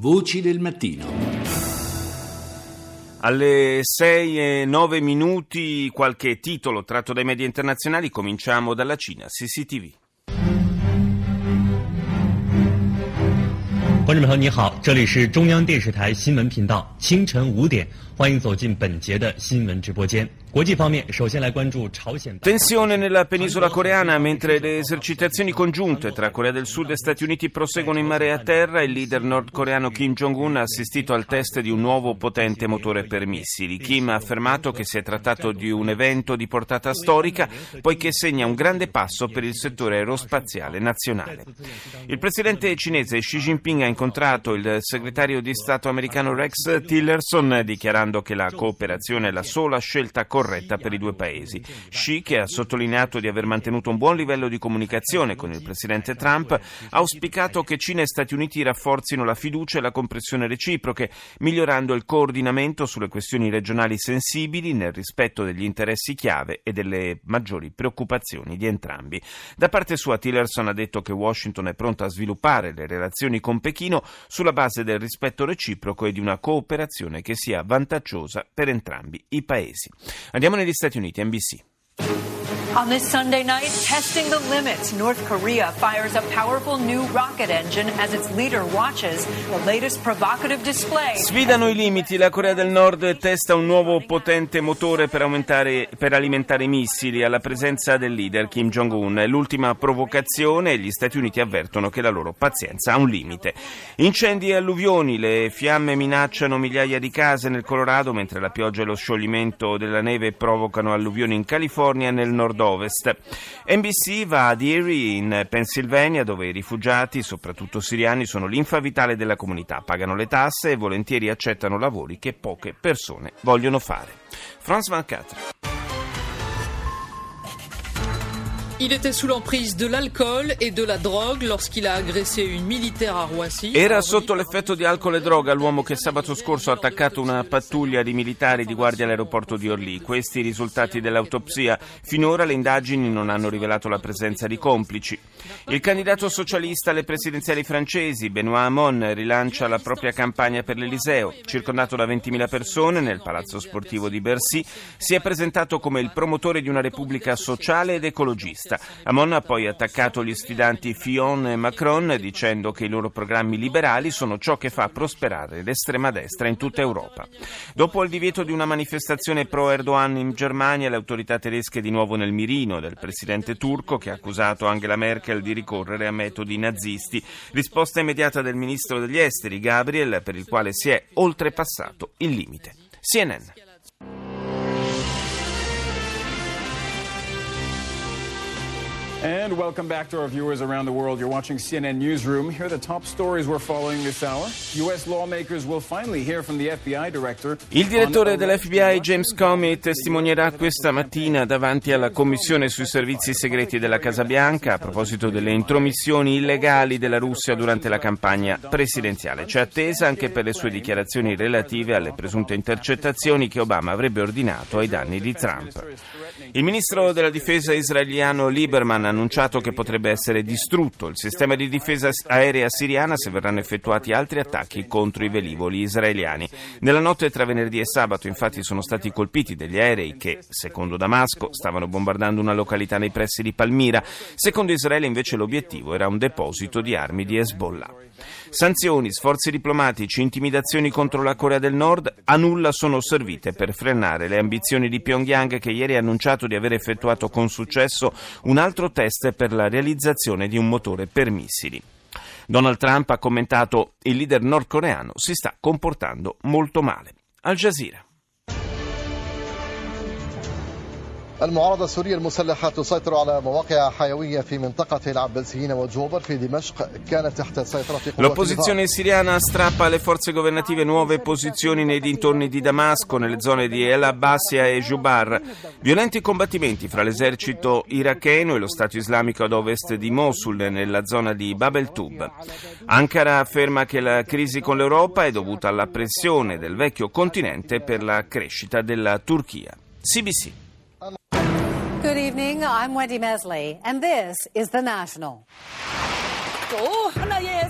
Voci del mattino. Alle 6 e 9 minuti qualche titolo tratto dai media internazionali, cominciamo dalla Cina, CCTV. 观众朋友你好，这里是中央电视台新闻频道，清晨五点，欢迎走进本节的新闻直播间。 Tensione nella penisola coreana mentre le esercitazioni congiunte tra Corea del Sud e Stati Uniti proseguono in mare e a terra. Il leader nordcoreano Kim Jong-un ha assistito al test di un nuovo potente motore per missili. Kim ha affermato che si è trattato di un evento di portata storica poiché segna un grande passo per il settore aerospaziale nazionale. Il presidente cinese Xi Jinping ha incontrato il segretario di Stato americano Rex Tillerson dichiarando che la cooperazione è la sola scelta corretta per i due paesi. Xi, che ha sottolineato di aver mantenuto un buon livello di comunicazione con il presidente Trump, ha auspicato che Cina e Stati Uniti rafforzino la fiducia e la comprensione reciproche, migliorando il coordinamento sulle questioni regionali sensibili nel rispetto degli interessi chiave e delle maggiori preoccupazioni di entrambi. Da parte sua Tillerson ha detto che Washington è pronta a sviluppare le relazioni con Pechino sulla base del rispetto reciproco e di una cooperazione che sia vantaggiosa per entrambi i paesi. Andiamo negli Stati Uniti, NBC. On this Sunday night, testing the limits, North Korea fires a powerful new rocket engine as its leader watches the latest provocative display. Sfidano i limiti, la Corea del Nord testa un nuovo potente motore per, per alimentare i missili alla presenza del leader Kim Jong-un. È l'ultima provocazione e gli Stati Uniti avvertono che la loro pazienza ha un limite. Incendi e alluvioni, le fiamme minacciano migliaia di case nel Colorado mentre la pioggia e lo scioglimento della neve provocano alluvioni in California e nel nord-ovest. NBC va ad Erie in Pennsylvania dove i rifugiati, soprattutto siriani, sono l'infa vitale della comunità, pagano le tasse e volentieri accettano lavori che poche persone vogliono fare. Franz Van Catra. Il. Era sotto l'effetto di alcol e droga l'uomo che sabato scorso ha attaccato una pattuglia di militari di guardia all'aeroporto di Orly. Questi i risultati dell'autopsia. Finora le indagini non hanno rivelato la presenza di complici. Il candidato socialista alle presidenziali francesi, Benoît Hamon, rilancia la propria campagna per l'Eliseo. Circondato da 20.000 persone nel palazzo sportivo di Bercy, si è presentato come il promotore di una repubblica sociale ed ecologista. Hamon ha poi attaccato gli sfidanti Fillon e Macron dicendo che i loro programmi liberali sono ciò che fa prosperare l'estrema destra in tutta Europa. Dopo il divieto di una manifestazione pro Erdogan in Germania, le autorità tedesche di nuovo nel mirino del presidente turco che ha accusato Angela Merkel di ricorrere a metodi nazisti. Risposta immediata del ministro degli esteri Gabriel per il quale si è oltrepassato il limite. CNN. And welcome back to our viewers around the world. You're watching CNN Newsroom. Here are the top stories we're following this hour. U.S. lawmakers will finally hear from the FBI director. Il direttore dell'FBI James Comey testimonierà questa mattina davanti alla Commissione sui servizi segreti della Casa Bianca a proposito delle intromissioni illegali della Russia durante la campagna presidenziale. C'è attesa anche per le sue dichiarazioni relative alle presunte intercettazioni che Obama avrebbe ordinato ai danni di Trump. Il ministro della difesa israeliano Lieberman annunciato che potrebbe essere distrutto il sistema di difesa aerea siriana se verranno effettuati altri attacchi contro i velivoli israeliani. Nella notte tra venerdì e sabato infatti sono stati colpiti degli aerei che, secondo Damasco, stavano bombardando una località nei pressi di Palmira. Secondo Israele invece l'obiettivo era un deposito di armi di Hezbollah. Sanzioni, sforzi diplomatici, intimidazioni contro la Corea del Nord a nulla sono servite per frenare le ambizioni di Pyongyang che ieri ha annunciato di aver effettuato con successo un altro test per la realizzazione di un motore per missili. Donald Trump ha commentato il leader nordcoreano si sta comportando molto male. Al Jazeera. المعارضة السورية المسلحة تسيطر على مواقع حيوية في منطقة العباسيين وجوبر في دمشق كانت تحت سيطرة قوات L'opposizione siriana strappa alle forze governative nuove posizioni nei dintorni di Damasco, nelle zone di El Abbassia e Jubar. Violenti combattimenti fra l'esercito iracheno e lo Stato islamico ad ovest di Mosul, nella zona di Bab el Tub. Ankara afferma che la crisi con l'Europa è dovuta alla pressione del vecchio continente per la crescita della Turchia. CBC. Good evening. I'm Wendy Mesley, and this is The National. Oh, 하나의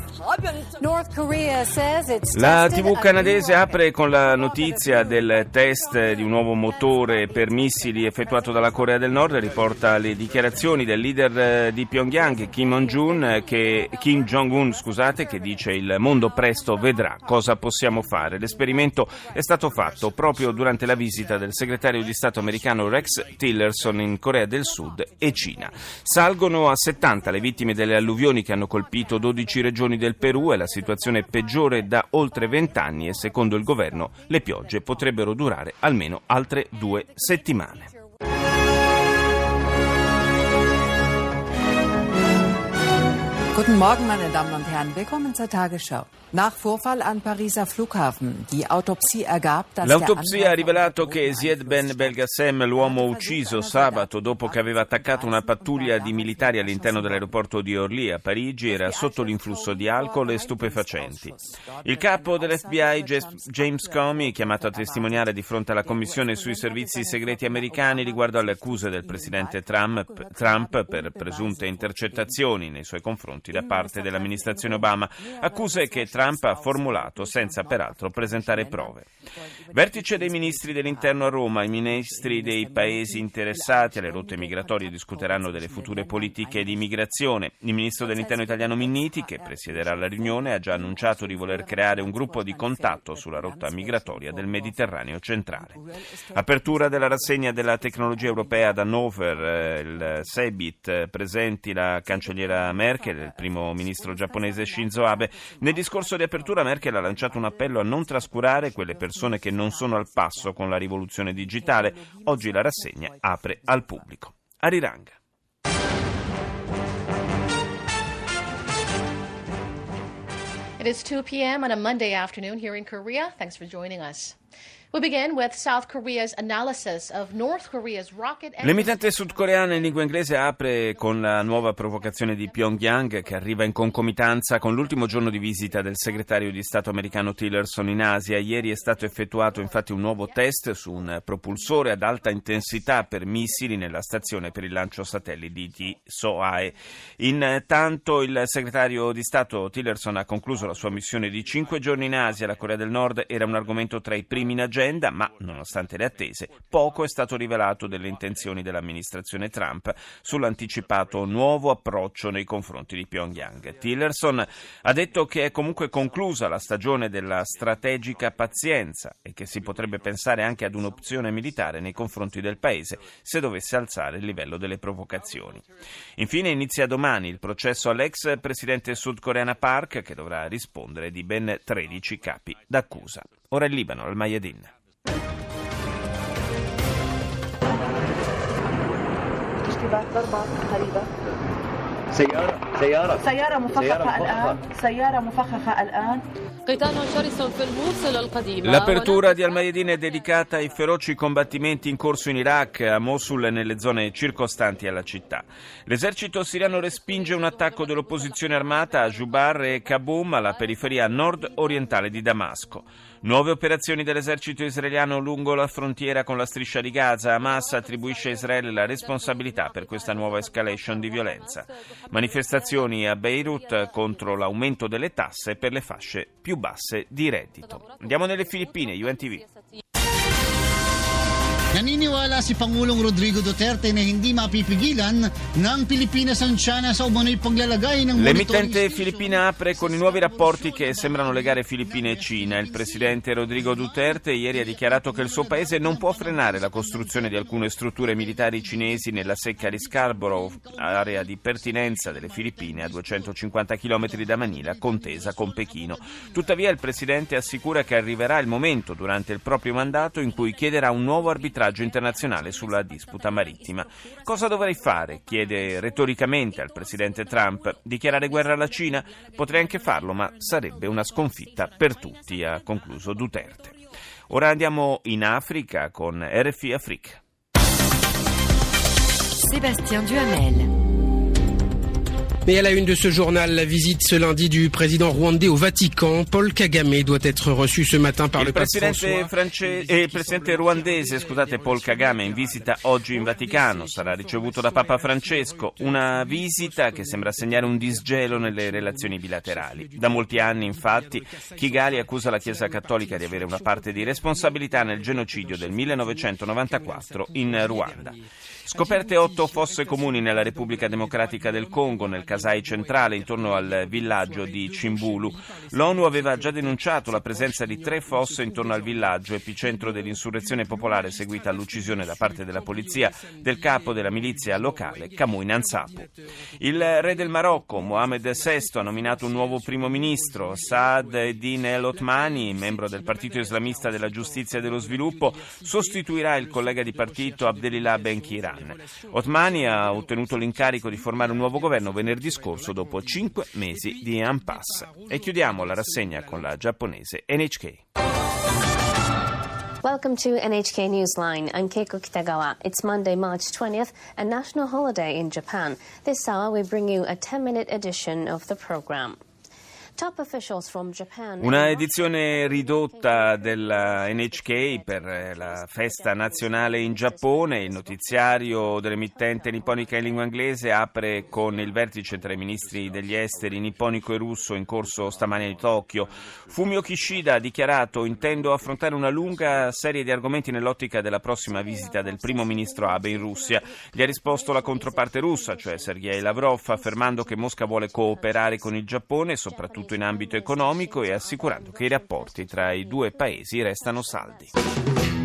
La TV canadese apre con la notizia del test di un nuovo motore per missili effettuato dalla Corea del Nord, riporta le dichiarazioni del leader eh, di Pyongyang, Kim Jong-un, che, Kim Jong-un scusate, che dice il mondo presto vedrà cosa possiamo fare. L'esperimento è stato fatto proprio durante la visita del segretario di Stato americano Rex Tillerson in Corea del Sud e Cina. Salgono a 70 le vittime delle alluvioni che hanno colpito 12 regioni del Perù e la situazione è peggiore da oltre vent'anni e secondo il governo le piogge potrebbero durare almeno altre due settimane. Guten Morgen, meine Damen und Herren. Willkommen zur Tagesschau. Nach Vorfall am Pariser Flughafen. Die Autopsie ergab, dass L'autopsia ha rivelato che Zied Ben Belgassem, l'uomo ucciso sabato dopo che aveva attaccato una pattuglia di militari all'interno dell'aeroporto di Orly a Parigi, era sotto l'influsso di alcol e stupefacenti. Il capo dell'FBI, James Comey, chiamato a testimoniare di fronte alla Commissione sui servizi segreti americani riguardo alle accuse del presidente Trump, Trump per presunte intercettazioni nei suoi confronti da parte dell'amministrazione Obama, accuse che Trump ha formulato senza peraltro presentare prove. Vertice dei ministri dell'interno a Roma, i ministri dei paesi interessati alle rotte migratorie discuteranno delle future politiche di immigrazione. Il ministro dell'interno italiano Minniti, che presiederà la riunione, ha già annunciato di voler creare un gruppo di contatto sulla rotta migratoria del Mediterraneo centrale. Apertura della rassegna della tecnologia europea ad Hannover, eh, il Sebit, presenti la cancelliera Merkel, il primo ministro giapponese Shinzo Abe. Nel discorso di apertura Merkel ha lanciato un appello a non trascurare quelle persone che non sono al passo con la rivoluzione digitale. Oggi la rassegna apre al pubblico. Ariranga. It is 2 p.m. on a Monday afternoon here in Korea. Thanks for joining us. L'emittente sudcoreana in lingua inglese apre con la nuova provocazione di Pyongyang che arriva in concomitanza con l'ultimo giorno di visita del segretario di Stato americano Tillerson in Asia. Ieri è stato effettuato infatti un nuovo test su un propulsore ad alta intensità per missili nella stazione per il lancio satelliti di Soae. Intanto il segretario di Stato Tillerson ha concluso la sua missione di cinque giorni in Asia. La Corea del Nord era un argomento tra i primi in agenda agenda, ma nonostante le attese, poco è stato rivelato delle intenzioni dell'amministrazione Trump sull'anticipato nuovo approccio nei confronti di Pyongyang. Tillerson ha detto che è comunque conclusa la stagione della strategica pazienza e che si potrebbe pensare anche ad un'opzione militare nei confronti del paese se dovesse alzare il livello delle provocazioni. Infine inizia domani il processo all'ex presidente sudcoreana Park che dovrà rispondere di ben 13 capi d'accusa. Ora il Libano, al Mayadin. سيارة سيارة سيارة مفخخة الآن سيارة مفخخة الآن L'apertura di Al-Mayadin è dedicata ai feroci combattimenti in corso in Iraq, a Mosul e nelle zone circostanti alla città. L'esercito siriano respinge un attacco dell'opposizione armata a Jubar e Kabum, alla periferia nord-orientale di Damasco. Nuove operazioni dell'esercito israeliano lungo la frontiera con la striscia di Gaza. Hamas attribuisce a Israele la responsabilità per questa nuova escalation di violenza. Manifestazioni a Beirut contro l'aumento delle tasse per le fasce più basse di reddito. Andiamo nelle Filippine, UNTV. Naniniwala si Pangulong Rodrigo Duterte na hindi mapipigilan ng Pilipinas ang China sa umano'y paglalagay ng L'emittente filippina apre con i nuovi rapporti che sembrano legare Filippine e Cina. Il presidente Rodrigo Duterte ieri ha dichiarato che il suo paese non può frenare la costruzione di alcune strutture militari cinesi nella secca di Scarborough, area di pertinenza delle Filippine a 250 km da Manila, contesa con Pechino. Tuttavia il presidente assicura che arriverà il momento durante il proprio mandato in cui chiederà un nuovo arbitraggio arbitraggio internazionale sulla disputa marittima. Cosa dovrei fare? chiede retoricamente al presidente Trump. Dichiarare guerra alla Cina? Potrei anche farlo, ma sarebbe una sconfitta per tutti, ha concluso Duterte. Ora andiamo in Africa con RFI Afrique. Sébastien Duhamel. Et à la une de ce journal, la visite ce lundi du président rwandais au Vatican. Paul Kagame doit être reçu ce matin par il le pape François. france- il presidente ruandese, scusate, Paul Kagame, in visita oggi in Vaticano, sarà ricevuto da Papa Francesco, una visita che sembra segnare un disgelo nelle relazioni bilaterali. Da molti anni, infatti, Kigali accusa la Chiesa Cattolica di avere una parte di responsabilità nel genocidio del 1994 in Ruanda. Scoperte otto fosse comuni nella Repubblica Democratica del Congo, nel Kasai centrale, intorno al villaggio di Cimbulu. L'ONU aveva già denunciato la presenza di tre fosse intorno al villaggio, epicentro dell'insurrezione popolare seguita all'uccisione da parte della polizia del capo della milizia locale, Kamui Nansapu. Il re del Marocco, Mohammed VI, ha nominato un nuovo primo ministro, Saad Eddin El Othmani, membro del partito islamista della giustizia e dello sviluppo, sostituirà il collega di partito Abdelilah Ben Kiran. Othmani ha ottenuto l'incarico di formare un nuovo governo venerdì scorso dopo cinque mesi di impasse. E chiudiamo la rassegna con la giapponese NHK. Welcome to NHK Newsline. I'm Keiko Kitagawa. It's Monday, March 20th, a national holiday in Japan. This hour, we bring you a 10 minute edition of the program. Top officials from Japan. Una edizione ridotta della NHK per la festa nazionale in Giappone. Il notiziario dell'emittente nipponica in lingua inglese apre con il vertice tra i ministri degli esteri nipponico e russo in corso stamani a Tokyo. Fumio Kishida ha dichiarato intendo affrontare una lunga serie di argomenti nell'ottica della prossima visita del primo ministro Abe in Russia. Gli ha risposto la controparte russa, cioè Sergei Lavrov, affermando che Mosca vuole cooperare con il Giappone, soprattutto in ambito economico, e assicurando che i rapporti tra i due paesi restano saldi.